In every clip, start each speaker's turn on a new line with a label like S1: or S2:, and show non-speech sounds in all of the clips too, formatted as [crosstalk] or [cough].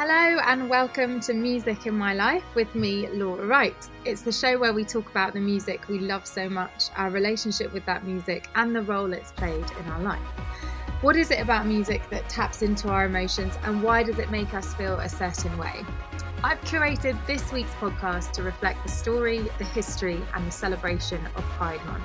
S1: Hello and welcome to Music in My Life with me, Laura Wright. It's the show where we talk about the music we love so much, our relationship with that music, and the role it's played in our life. What is it about music that taps into our emotions and why does it make us feel a certain way? I've curated this week's podcast to reflect the story, the history, and the celebration of Pride Month.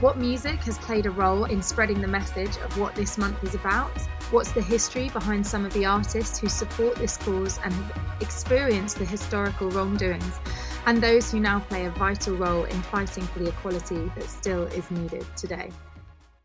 S1: What music has played a role in spreading the message of what this month is about? What's the history behind some of the artists who support this cause and have experienced the historical wrongdoings, and those who now play a vital role in fighting for the equality that still is needed today?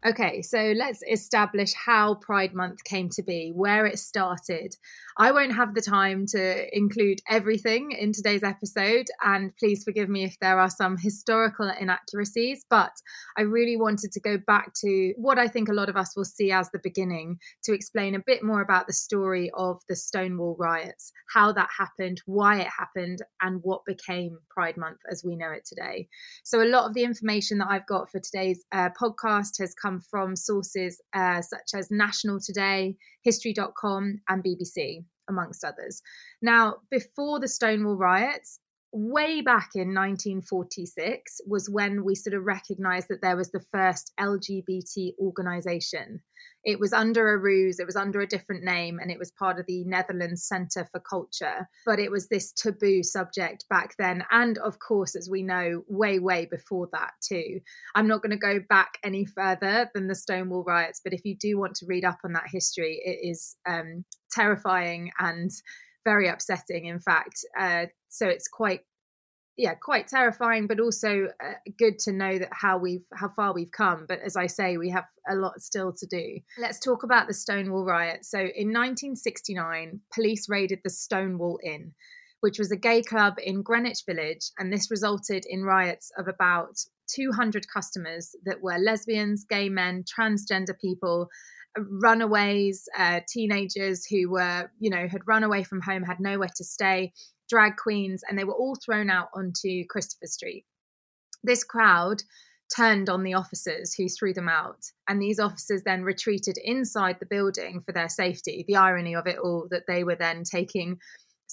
S1: Okay, so let's establish how Pride Month came to be, where it started. I won't have the time to include everything in today's episode, and please forgive me if there are some historical inaccuracies, but I really wanted to go back to what I think a lot of us will see as the beginning to explain a bit more about the story of the Stonewall riots, how that happened, why it happened, and what became Pride Month as we know it today. So, a lot of the information that I've got for today's uh, podcast has come from sources uh, such as National Today, History.com, and BBC, amongst others. Now, before the Stonewall riots, way back in 1946 was when we sort of recognized that there was the first LGBT organization. It was under a ruse, it was under a different name, and it was part of the Netherlands Center for Culture. But it was this taboo subject back then. And of course, as we know, way, way before that, too. I'm not going to go back any further than the Stonewall riots, but if you do want to read up on that history, it is um, terrifying and very upsetting, in fact. Uh, so it's quite, yeah, quite terrifying, but also uh, good to know that how we've how far we've come. But as I say, we have a lot still to do. Let's talk about the Stonewall riot. So in 1969, police raided the Stonewall Inn. Which was a gay club in Greenwich Village, and this resulted in riots of about 200 customers that were lesbians, gay men, transgender people, runaways, uh, teenagers who were, you know, had run away from home, had nowhere to stay, drag queens, and they were all thrown out onto Christopher Street. This crowd turned on the officers who threw them out, and these officers then retreated inside the building for their safety. The irony of it all that they were then taking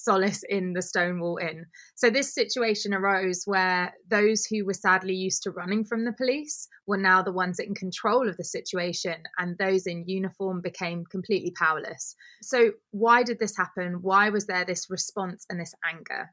S1: solace in the Stonewall Inn. So this situation arose where those who were sadly used to running from the police were now the ones in control of the situation, and those in uniform became completely powerless. So, why did this happen? Why was there this response and this anger?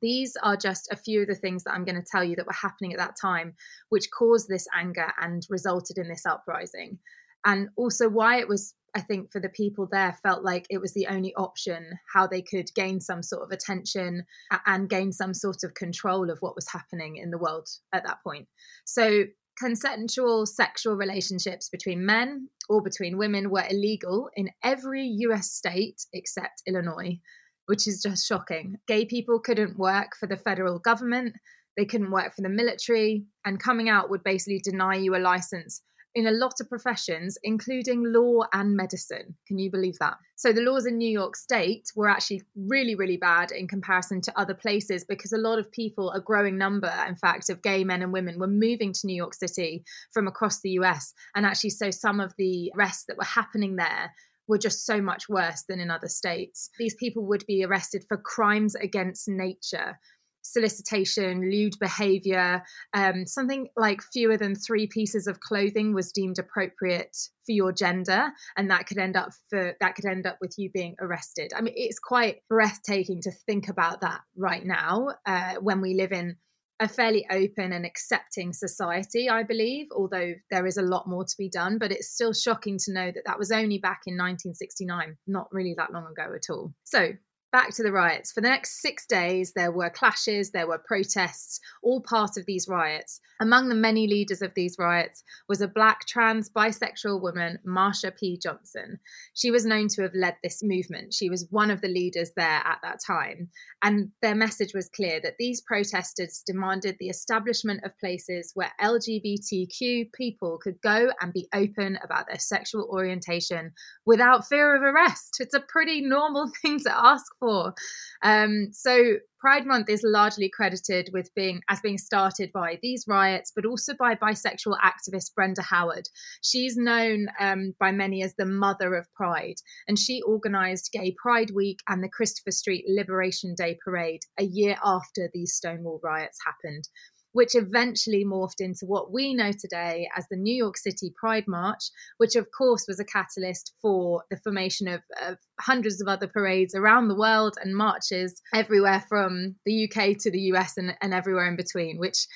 S1: These are just a few of the things that I'm going to tell you that were happening at that time, which caused this anger and resulted in this uprising. And also why it was I think for the people there felt like it was the only option how they could gain some sort of attention and gain some sort of control of what was happening in the world at that point. So consensual sexual relationships between men or between women were illegal in every US state except Illinois, which is just shocking. Gay people couldn't work for the federal government, they couldn't work for the military, and coming out would basically deny you a license in a lot of professions, including law and medicine. Can you believe that? So, the laws in New York State were actually really, really bad in comparison to other places because a lot of people, a growing number, in fact, of gay men and women were moving to New York City from across the US. And actually, so some of the arrests that were happening there were just so much worse than in other states. These people would be arrested for crimes against nature, solicitation, lewd behavior, um, something like fewer than three pieces of clothing was deemed appropriate for your gender, and that could end up for that could end up with you being arrested. I mean, it's quite breathtaking to think about that right now uh, when we live in a fairly open and accepting society, I believe, although there is a lot more to be done. But it's still shocking to know that that was only back in 1969, not really that long ago at all. So, back to the riots. For the next six days, there were clashes, there were protests, all part of these riots. Among the many leaders of these riots was a black trans bisexual woman, Marsha P. Johnson. She was known to have led this movement. She was one of the leaders there at that time. And their message was clear that these protesters demanded the establishment of places where LGBTQ people could go and be open about their sexual orientation without fear of arrest. It's a pretty normal [laughs] thing to ask for. Um, so Pride Month is largely credited with being as being started by these riots, but also by bisexual activist Brenda Howard. She's known um, by many as the mother of Pride, and she organised Gay Pride Week and the Christopher Street Liberation Day Parade a year after these Stonewall riots happened which eventually morphed into what we know today as the New York City Pride March, which of course was a catalyst for the formation of, of, hundreds of other parades around the world and marches everywhere from the UK to the US and, and everywhere in between, which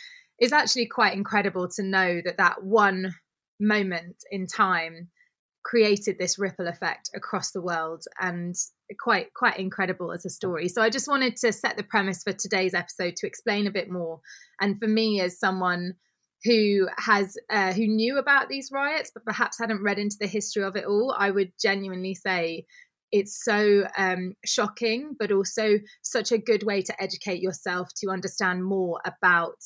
S1: is actually quite incredible to know that that one moment in time created this ripple effect across the world. And quite quite incredible as a story. So i just wanted to set the premise for today's episode to explain a bit more. And for me as someone who has uh, who knew about these riots but perhaps hadn't read into the history of it all i would genuinely say it's so um, shocking but also such a good way to educate yourself to understand more about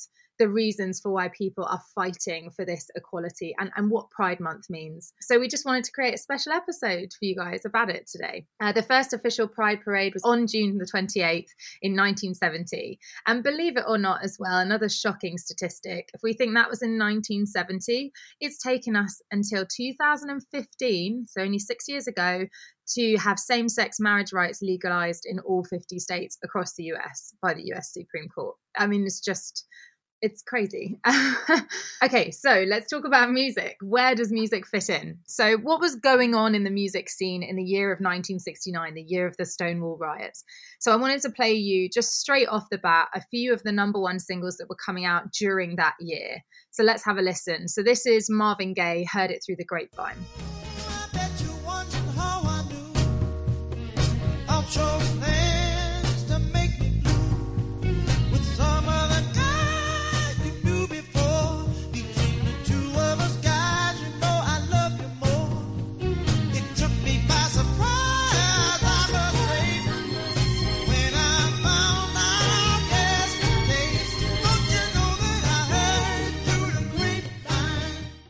S1: the reasons for why people are fighting for this equality and, and what Pride Month means. So we just wanted to create a special episode for you guys about it today. Uh, the first official Pride Parade was on June the 28th in 1970. And believe it or not, as well, another shocking statistic if we think that was in 1970, it's taken us until 2015, so only six years ago, to have same sex marriage rights legalized in all 50 states across the US by the US Supreme Court. I mean, it's just it's crazy. [laughs] okay, so let's talk about music. Where does music fit in? So, what was going on in the music scene in the year of 1969, the year of the Stonewall riots? So, I wanted to play you just straight off the bat a few of the number one singles that were coming out during that year. So, let's have a listen. So, this is Marvin Gaye, Heard It Through the Grapevine.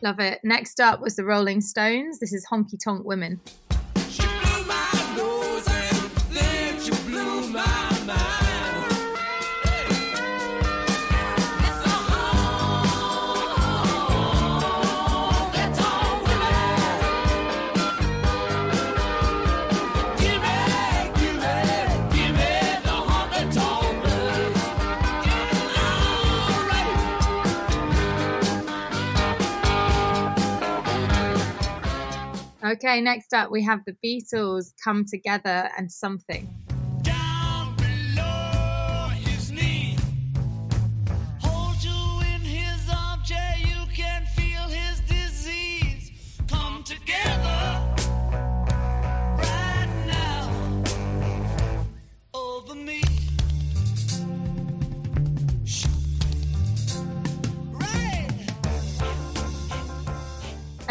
S1: Love it. Next up was the Rolling Stones. This is Honky Tonk Women. Okay, next up we have the Beatles come together and something.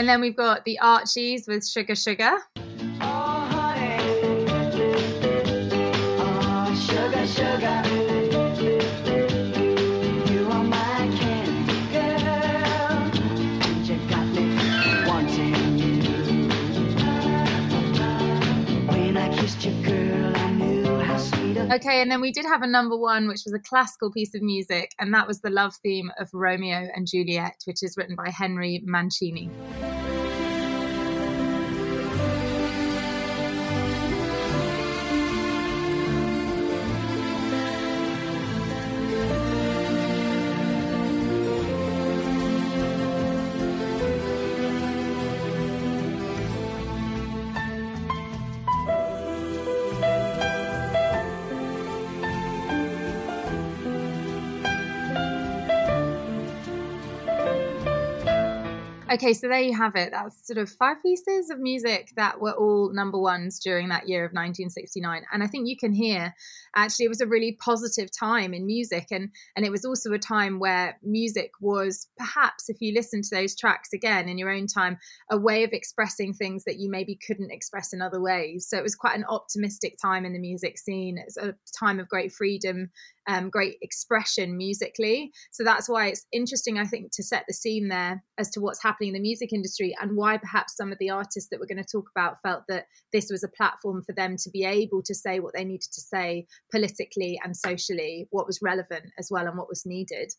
S1: And then we've got the Archies with Sugar Sugar. Okay, and then we did have a number one, which was a classical piece of music, and that was the love theme of Romeo and Juliet, which is written by Henry Mancini. Okay, so there you have it. That's sort of five pieces of music that were all number ones during that year of 1969. And I think you can hear actually it was a really positive time in music and and it was also a time where music was perhaps if you listen to those tracks again in your own time a way of expressing things that you maybe couldn't express in other ways. So it was quite an optimistic time in the music scene. It's a time of great freedom um, great expression musically. So that's why it's interesting, I think, to set the scene there as to what's happening in the music industry and why perhaps some of the artists that we're going to talk about felt that this was a platform for them to be able to say what they needed to say politically and socially, what was relevant as well and what was needed.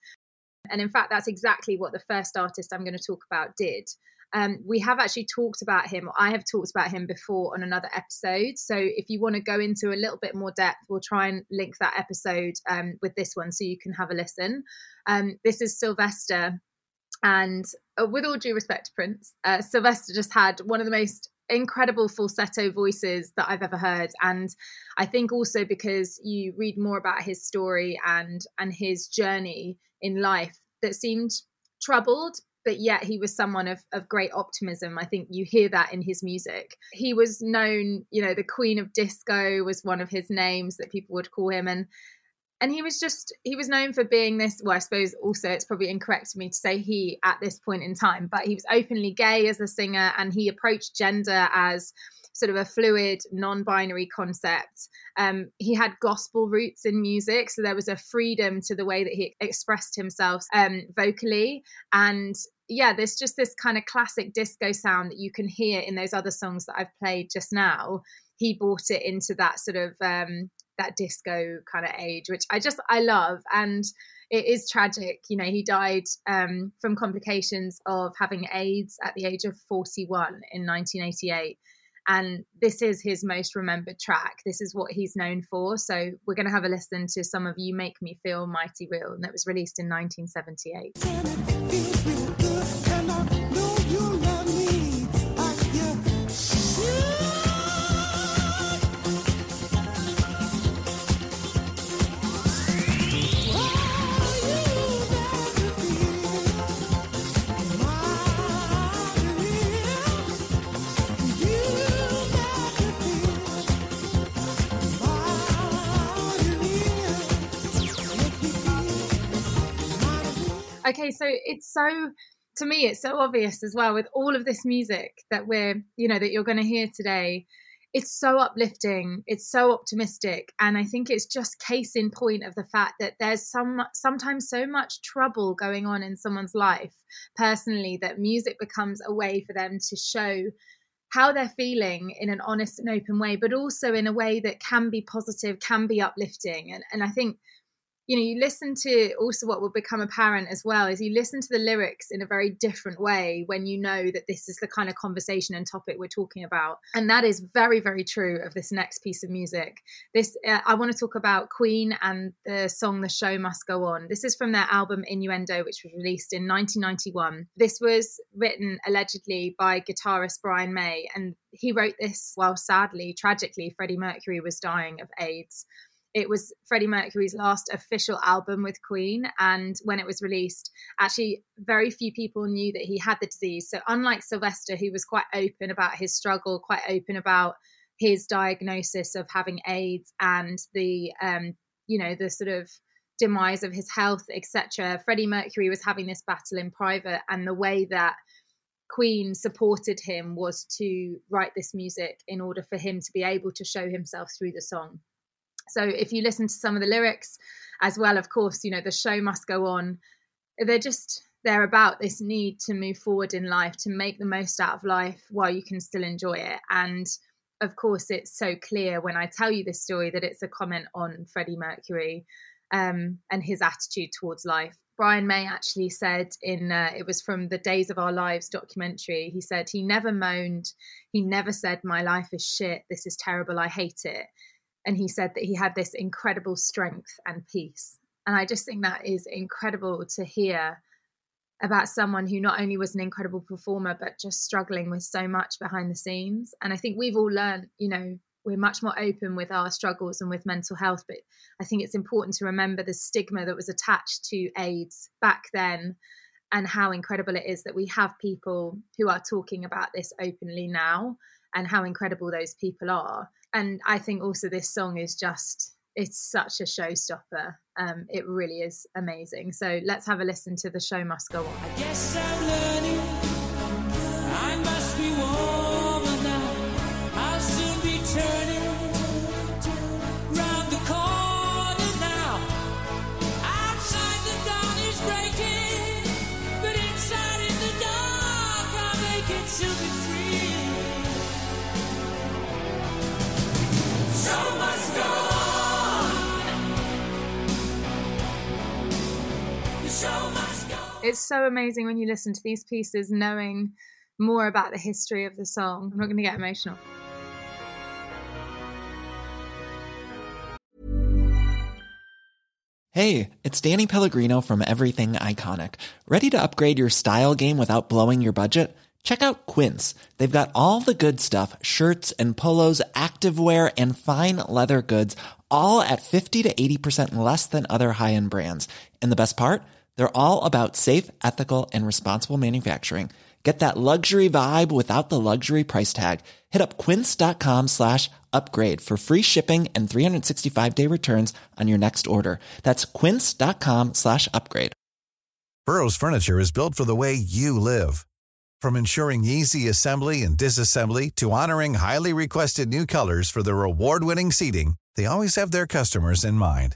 S1: And in fact, that's exactly what the first artist I'm going to talk about did. Um, we have actually talked about him, or I have talked about him before on another episode. So if you want to go into a little bit more depth, we'll try and link that episode um, with this one so you can have a listen. Um, this is Sylvester. And uh, with all due respect to Prince, uh, Sylvester just had one of the most incredible falsetto voices that I've ever heard. And I think also because you read more about his story and and his journey in life that seemed troubled but yet he was someone of, of great optimism. I think you hear that in his music. He was known, you know, the Queen of Disco was one of his names that people would call him. And and he was just he was known for being this well i suppose also it's probably incorrect for me to say he at this point in time but he was openly gay as a singer and he approached gender as sort of a fluid, non binary concept. Um, he had gospel roots in music, so there was a freedom to the way that he expressed himself um, vocally. And yeah, there's just this kind of classic disco sound that you can hear in those other songs that I've played just now. He brought it into that sort of um, that disco kind of age, which I just I love and it is tragic. You know, he died um, from complications of having AIDS at the age of 41 in 1988. And this is his most remembered track. This is what he's known for. So we're going to have a listen to some of You Make Me Feel Mighty Real. And that was released in 1978. Okay, so it's so to me it's so obvious as well with all of this music that we're you know that you're going to hear today. It's so uplifting it's so optimistic and i think it's just case in point of the fact that there's some sometimes so much trouble going on in someone's life personally that music becomes a way for them to show how they're feeling in an honest and open way but also in a way that can be positive can be uplifting and, and i think you know you listen to also what will become apparent as well is you listen to the lyrics in a very different way when you know that this is the kind of conversation and topic we're talking about. And that is very very true of this next piece of music. This uh, i want to talk about queen and the song the show must go on. This is from their album innuendo which was released in 1991 this was written allegedly by guitarist brian may and he wrote this while sadly tragically freddie mercury was dying of aids it was Freddie Mercury's last official album with Queen. And when it was released, actually, very few people knew that he had the disease. So, unlike Sylvester, who was quite open about his struggle, quite open about his diagnosis of having AIDS and the, um, you know, the sort of demise of his health, etc., Freddie Mercury was having this battle in private. And the way that Queen supported him was to write this music in order for him to be able to show himself through the song. So if you listen to some of the lyrics as well, of course, you know, the show must go on. They're just they're about this need to move forward in life, to make the most out of life while you can still enjoy it. And of course, it's so clear when I tell you this story that it's a comment on Freddie Mercury um, and his attitude towards life. Brian May actually said in uh, it was from the Days of Our Lives documentary. He said he never moaned, he never said my life is shit, this is terrible, I hate it and he said that he had this incredible strength and peace. And I just think that is incredible to hear about someone who not only was an incredible performer, but just struggling with so much behind the scenes. And I think we've all learned, you know, we're much more open with our struggles and with mental health. But I think it's important to remember the stigma that was attached to AIDS back then and how incredible it is that we have people who are talking about this openly now and how incredible those people are. And I think also this song is just it's such a showstopper. Um, it really is amazing. So let's have a listen to the show must go on. It's so amazing when you listen to these pieces, knowing more about the history of the song. I'm not going to get emotional.
S2: Hey, it's Danny Pellegrino from Everything Iconic. Ready to upgrade your style game without blowing your budget? Check out Quince. They've got all the good stuff shirts and polos, activewear, and fine leather goods, all at 50 to 80% less than other high end brands. And the best part? They're all about safe, ethical, and responsible manufacturing. Get that luxury vibe without the luxury price tag. Hit up quince.com slash upgrade for free shipping and 365 day returns on your next order. That's quince.com slash upgrade.
S3: Burrow's furniture is built for the way you live. From ensuring easy assembly and disassembly to honoring highly requested new colors for their award winning seating, they always have their customers in mind.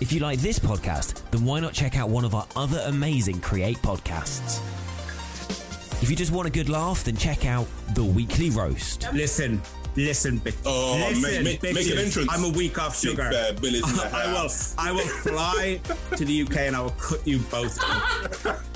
S4: If you like this podcast, then why not check out one of our other amazing Create podcasts? If you just want a good laugh, then check out The Weekly Roast.
S5: Listen, listen, bitch.
S6: Oh,
S5: listen,
S6: make, make, make an entrance.
S5: I'm a week off sugar.
S6: Uh, Big, Bill is in the [laughs]
S5: I will. I will fly to the UK and I will cut you both down. [laughs]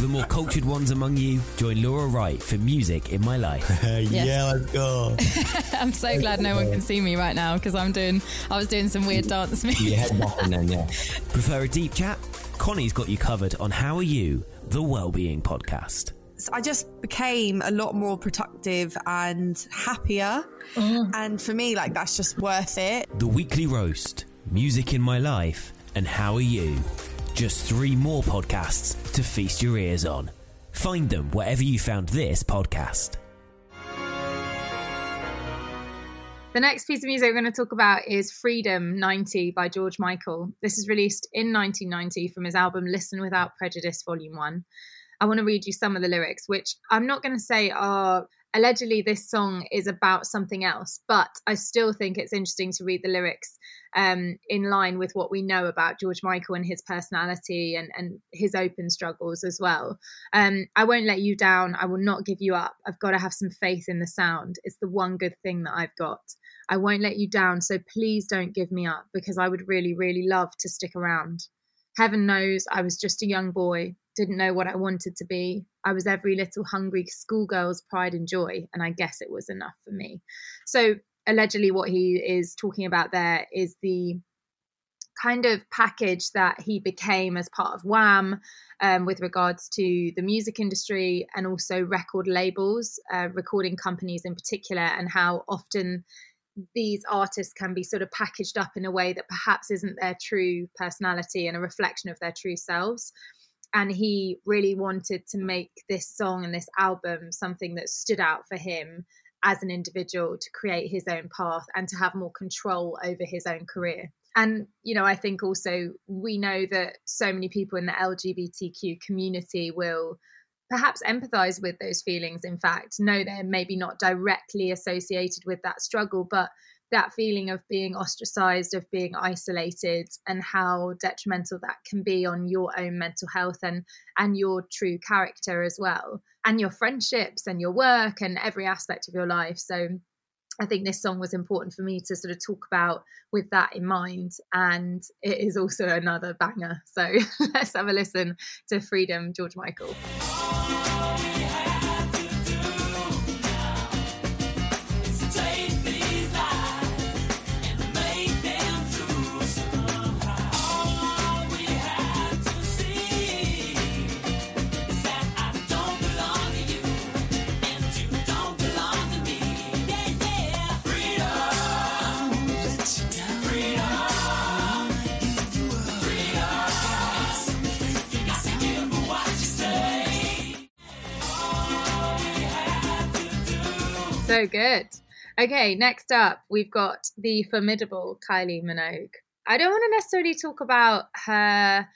S4: For the more cultured ones among you, join Laura Wright for Music in My Life. [laughs]
S7: Yeah,
S8: let's go. [laughs]
S7: I'm so glad no one can see me right now because I'm doing. I was doing some weird dance moves.
S8: Your head bopping then, yeah. [laughs]
S4: Prefer a deep chat? Connie's got you covered on How Are You, the Wellbeing Podcast.
S9: So I just became a lot more productive and happier. Mm. And for me, like, that's just worth it.
S4: The Weekly Roast, Music in My Life, and How Are You? Just three more podcasts to feast your ears on. Find them wherever you found this podcast.
S1: The next piece of music we're going to talk about is Freedom 90 by George Michael. This is released in 1990 from his album Listen Without Prejudice, Volume 1. I want to read you some of the lyrics, which I'm not going to say are allegedly this song is about something else, but I still think it's interesting to read the lyrics um, in line with what we know about George Michael and his personality and, and his open struggles as well. Um, I won't let you down. I will not give you up. I've got to have some faith in the sound. It's the one good thing that I've got. I won't let you down. So please don't give me up because I would really, really love to stick around. Heaven knows I was just a young boy, didn't know what I wanted to be. I was every little hungry schoolgirl's pride and joy, and I guess it was enough for me. So, allegedly, what he is talking about there is the kind of package that he became as part of Wham um, with regards to the music industry and also record labels, uh, recording companies in particular, and how often these artists can be sort of packaged up in a way that perhaps isn't their true personality and a reflection of their true selves. And he really wanted to make this song and this album something that stood out for him as an individual to create his own path and to have more control over his own career. And, you know, I think also we know that so many people in the LGBTQ community will perhaps empathize with those feelings in fact know they're maybe not directly associated with that struggle but that feeling of being ostracized, of being isolated, and how detrimental that can be on your own mental health and and your true character as well, and your friendships and your work and every aspect of your life. So I think this song was important for me to sort of talk about with that in mind. And it is also another banger. So [laughs] let's have a listen to Freedom, George Michael. So good. Okay, next up, we've got the formidable Kylie Minogue. I don't want to necessarily talk about her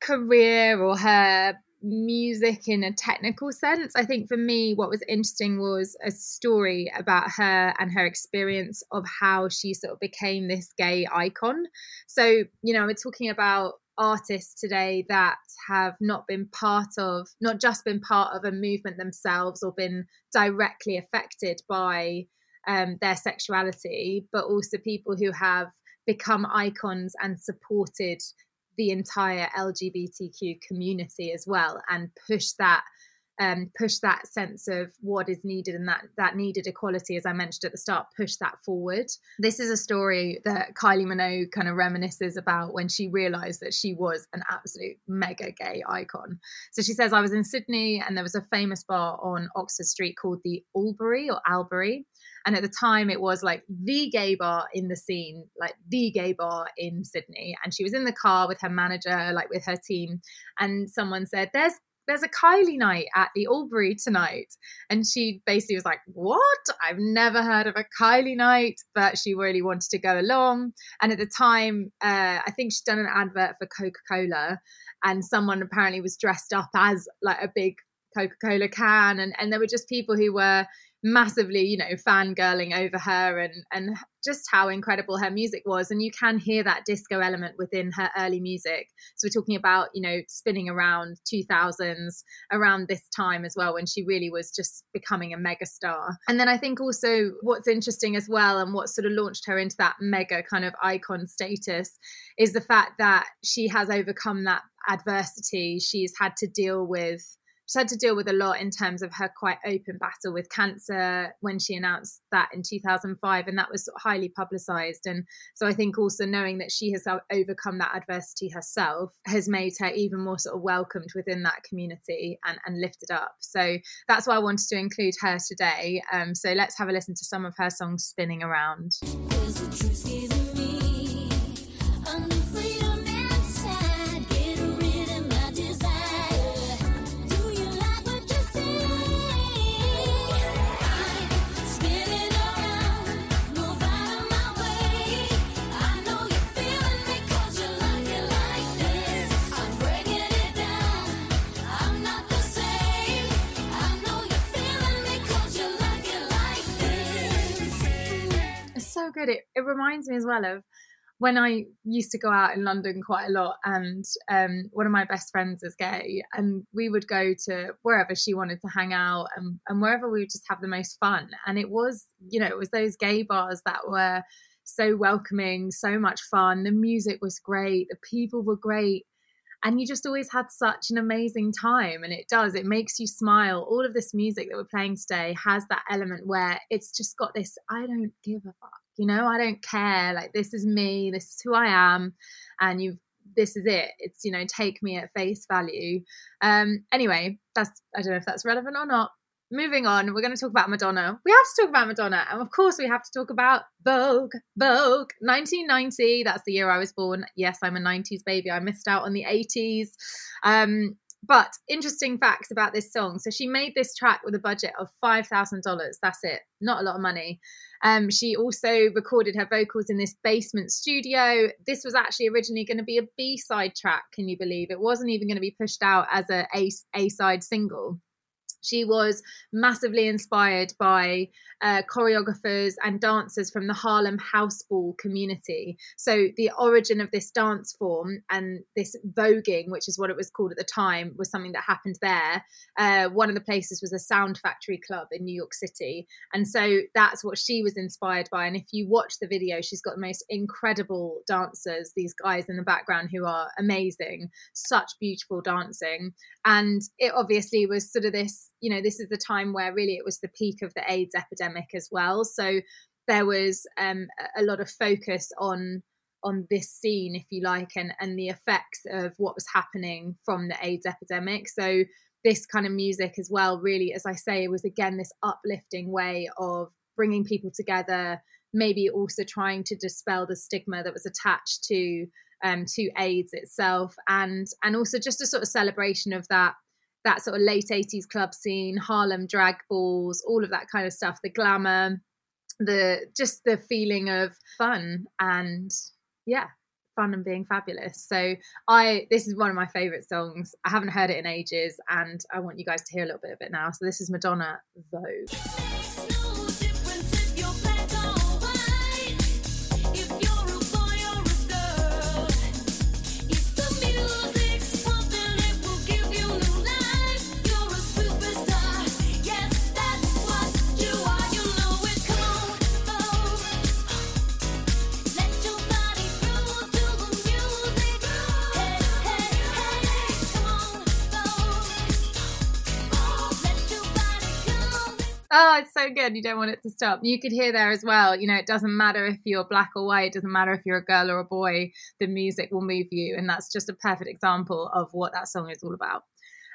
S1: career or her music in a technical sense. I think for me, what was interesting was a story about her and her experience of how she sort of became this gay icon. So, you know, we're talking about artists today that have not been part of, not just been part of a movement themselves or been directly affected by um, their sexuality, but also people who have become icons and supported the entire LGBTQ community as well and push that um, push that sense of what is needed and that that needed equality, as I mentioned at the start, push that forward. This is a story that Kylie Minogue kind of reminisces about when she realised that she was an absolute mega gay icon. So she says, "I was in Sydney and there was a famous bar on Oxford Street called the Albury or Albury." And at the time, it was like the gay bar in the scene, like the gay bar in Sydney. And she was in the car with her manager, like with her team. And someone said, There's there's a Kylie night at the Albury tonight. And she basically was like, What? I've never heard of a Kylie night, but she really wanted to go along. And at the time, uh, I think she'd done an advert for Coca Cola, and someone apparently was dressed up as like a big Coca Cola can. And, and there were just people who were massively, you know, fangirling over her and and just how incredible her music was. And you can hear that disco element within her early music. So we're talking about, you know, spinning around 2000s, around this time as well, when she really was just becoming a mega star. And then I think also what's interesting as well, and what sort of launched her into that mega kind of icon status, is the fact that she has overcome that adversity. She's had to deal with she's had to deal with a lot in terms of her quite open battle with cancer when she announced that in 2005 and that was highly publicized. And so i think also knowing that she has overcome that adversity herself has made her even more sort of welcomed within that community and, and lifted up. So that's why i wanted to include her today. Um, so let's have a listen to some of her songs spinning around so good. It, it reminds me as well of when I used to go out in London quite a lot, and um, one of my best friends is gay, and we would go to wherever she wanted to hang out, and, and wherever we would just have the most fun. And it was, you know, it was those gay bars that were so welcoming, so much fun. The music was great, the people were great, and you just always had such an amazing time and it does it makes you smile all of this music that we're playing today has that element where it's just got this i don't give a fuck you know i don't care like this is me this is who i am and you've this is it it's you know take me at face value um anyway that's i don't know if that's relevant or not moving on, we're going to talk about Madonna. We have to talk about Madonna. And of course, we have to talk about Vogue. Vogue, 1990. That's the year I was born. Yes, I'm a 90s baby. I missed out on the 80s. Um, but interesting facts about this song. So she made this track with a budget of $5,000. That's it. Not a lot of money. Um, she also recorded her vocals in this basement studio. This was actually originally going to be a B side track, can you believe? It wasn't even going to be pushed out as a A side single. She was massively inspired by uh, choreographers and dancers from the Harlem house ball community. So, the origin of this dance form and this voguing, which is what it was called at the time, was something that happened there. Uh, one of the places was a Sound Factory Club in New York City. And so, that's what she was inspired by. And if you watch the video, she's got the most incredible dancers, these guys in the background who are amazing, such beautiful dancing. And it obviously was sort of this, you know, this is the time where really it was the peak of the AIDS epidemic as well. So there was um, a lot of focus on on this scene, if you like, and and the effects of what was happening from the AIDS epidemic. So this kind of music as well, really, as I say, it was again this uplifting way of bringing people together. Maybe also trying to dispel the stigma that was attached to um, to AIDS itself, and and also just a sort of celebration of that that sort of late 80s club scene, Harlem drag balls, all of that kind of stuff, the glamour, the just the feeling of fun and yeah, fun and being fabulous. So I this is one of my favorite songs. I haven't heard it in ages and I want you guys to hear a little bit of it now. So this is Madonna Vogue. Good. You don't want it to stop. You could hear there as well, you know, it doesn't matter if you're black or white, it doesn't matter if you're a girl or a boy, the music will move you. And that's just a perfect example of what that song is all about.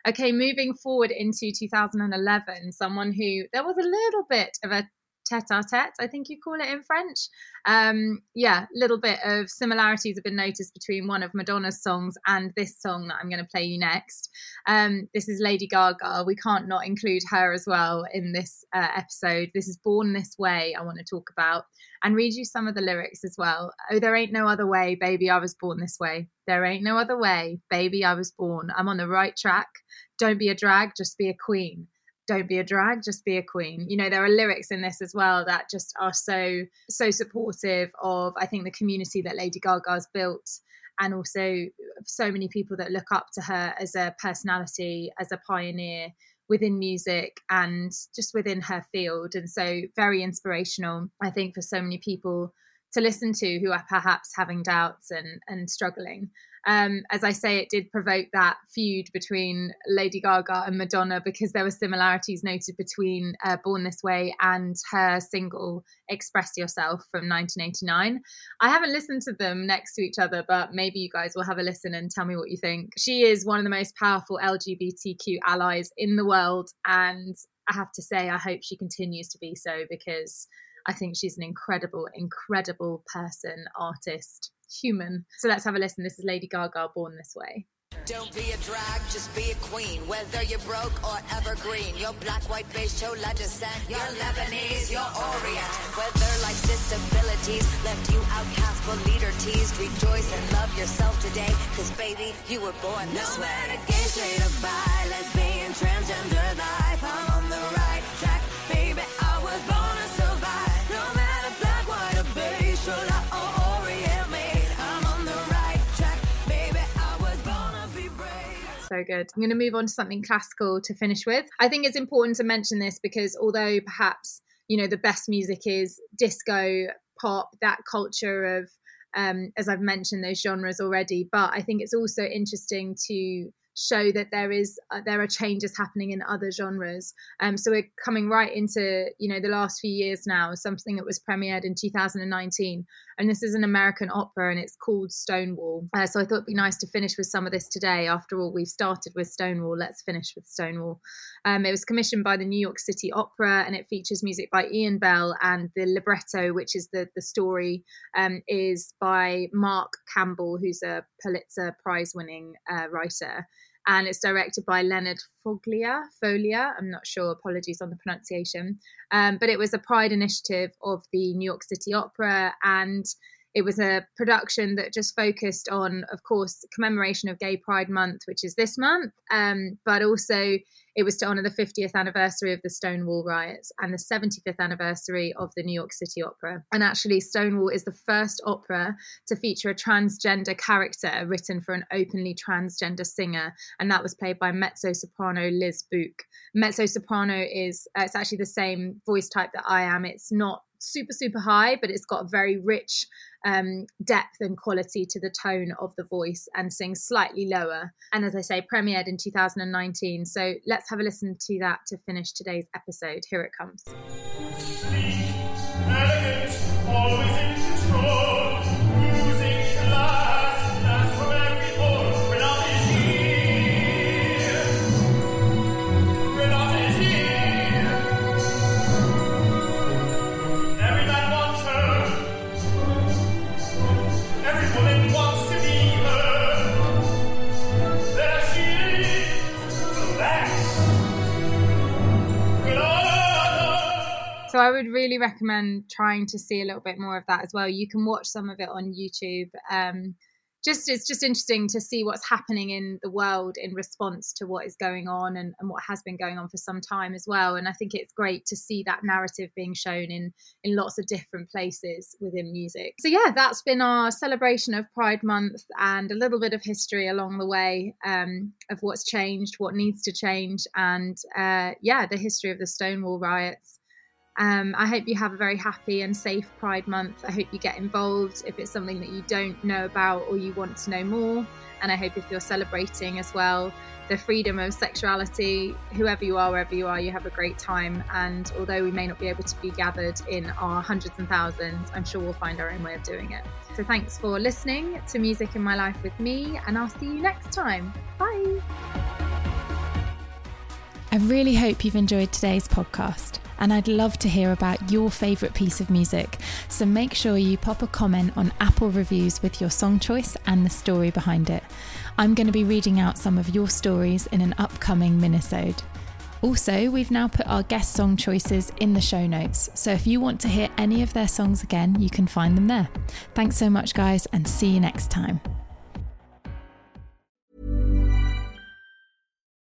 S1: Okay, moving forward into 2011, someone who there was a little bit of a tete-a-tete, I think you call it in French. Um, yeah, little bit of similarities have been noticed between one of Madonna's songs and this song that I'm going to play you next. Um, this is Lady Gaga. We can't not include her as well in this uh, episode. This is Born This Way, I want to talk about and read you some of the lyrics as well. Oh, there ain't no other way, baby, I was born this way. There ain't no other way, baby, I was born. I'm on the right track. Don't be a drag, just be a queen don't be a drag just be a queen. You know there are lyrics in this as well that just are so so supportive of i think the community that lady gaga's built and also so many people that look up to her as a personality as a pioneer within music and just within her field and so very inspirational i think for so many people to listen to who are perhaps having doubts and and struggling um, as I say, it did provoke that feud between Lady Gaga and Madonna because there were similarities noted between uh, Born This Way and her single Express Yourself from 1989. I haven't listened to them next to each other, but maybe you guys will have a listen and tell me what you think. She is one of the most powerful LGBTQ allies in the world, and I have to say, I hope she continues to be so because I think she's an incredible, incredible person, artist, human. So let's have a listen. This is Lady Gaga, Born This Way.
S6: Don't be a drag, just be a queen. Whether you're broke or evergreen, you're black, white, beige, chola descent. You're Lebanese, you're Orient. Whether life's disabilities left you outcast but leader teased, rejoice and love yourself today. Cause baby, you were born this no way. No matter gay, straight or bi, lesbian, transgender life, I'm on the right
S1: so good. I'm going to move on to something classical to finish with. I think it's important to mention this because although perhaps, you know, the best music is disco, pop, that culture of, um, as I've mentioned, those genres already, but I think it's also interesting to show that there is uh, there are changes happening in other genres. Um, so we're coming right into you know the last few years now. Something that was premiered in 2019, and this is an American opera, and it's called Stonewall. Uh, so I thought it'd be nice to finish with some of this today. After all, we've started with Stonewall. Let's finish with Stonewall. Um, it was commissioned by the New York City Opera, and it features music by Iain Bell, and the libretto, which is the the story, um, is by Mark Campbell, who's a Pulitzer Prize winning uh, writer and it's directed by Leonard Foglia. Folia, I'm not sure. Apologies on the pronunciation. Um, but it was a pride initiative of the New York City Opera, and it was a production that just focused on, of course, commemoration of Gay Pride Month, which is this month, um, but also it was to honor the 50th anniversary of the Stonewall riots and the 75th anniversary of the New York City Opera. And actually, Stonewall is the first opera to feature a transgender character written for an openly transgender singer, and that was played by mezzo soprano Liz Bouk. Mezzo soprano is uh, it's actually the same voice type that I am. It's not super super high but it's got a very rich um, depth and quality to the tone of the voice and sings slightly lower. And as i say premiered in 2019 so let's have a listen to that to finish today's episode. Here it comes recommend trying to see a little bit more of that as well. You can watch some of it on YouTube. Um, just it's just interesting to see what's happening in the world in response to what is going on and, and what has been going on for some time as well. And I think it's great to see that narrative being shown in in lots of different places within music. So yeah, that's been our celebration of Pride Month and a little bit of history along the way um, of what's changed, what needs to change, and uh, yeah, the history of the Stonewall riots. Um, I hope you have a very happy and safe Pride Month. I hope you get involved if it's something that you don't know about or you want to know more. And I hope if you're celebrating as well the freedom of sexuality, whoever you are, wherever you are, you have a great time. And although we may not be able to be gathered in our hundreds and thousands, I'm sure we'll find our own way of doing it. So thanks for listening to Music in My Life with me, and I'll see you next time. Bye.
S7: I really hope you've enjoyed today's podcast and I'd love to hear about your favourite piece of music. So make sure you pop a comment on Apple reviews with your song choice and the story behind it. I'm going to be reading out some of your stories in an upcoming minisode. Also, we've now put our guest song choices in the show notes, so if you want to hear any of their songs again, you can find them there. Thanks so much, guys, and see you next time.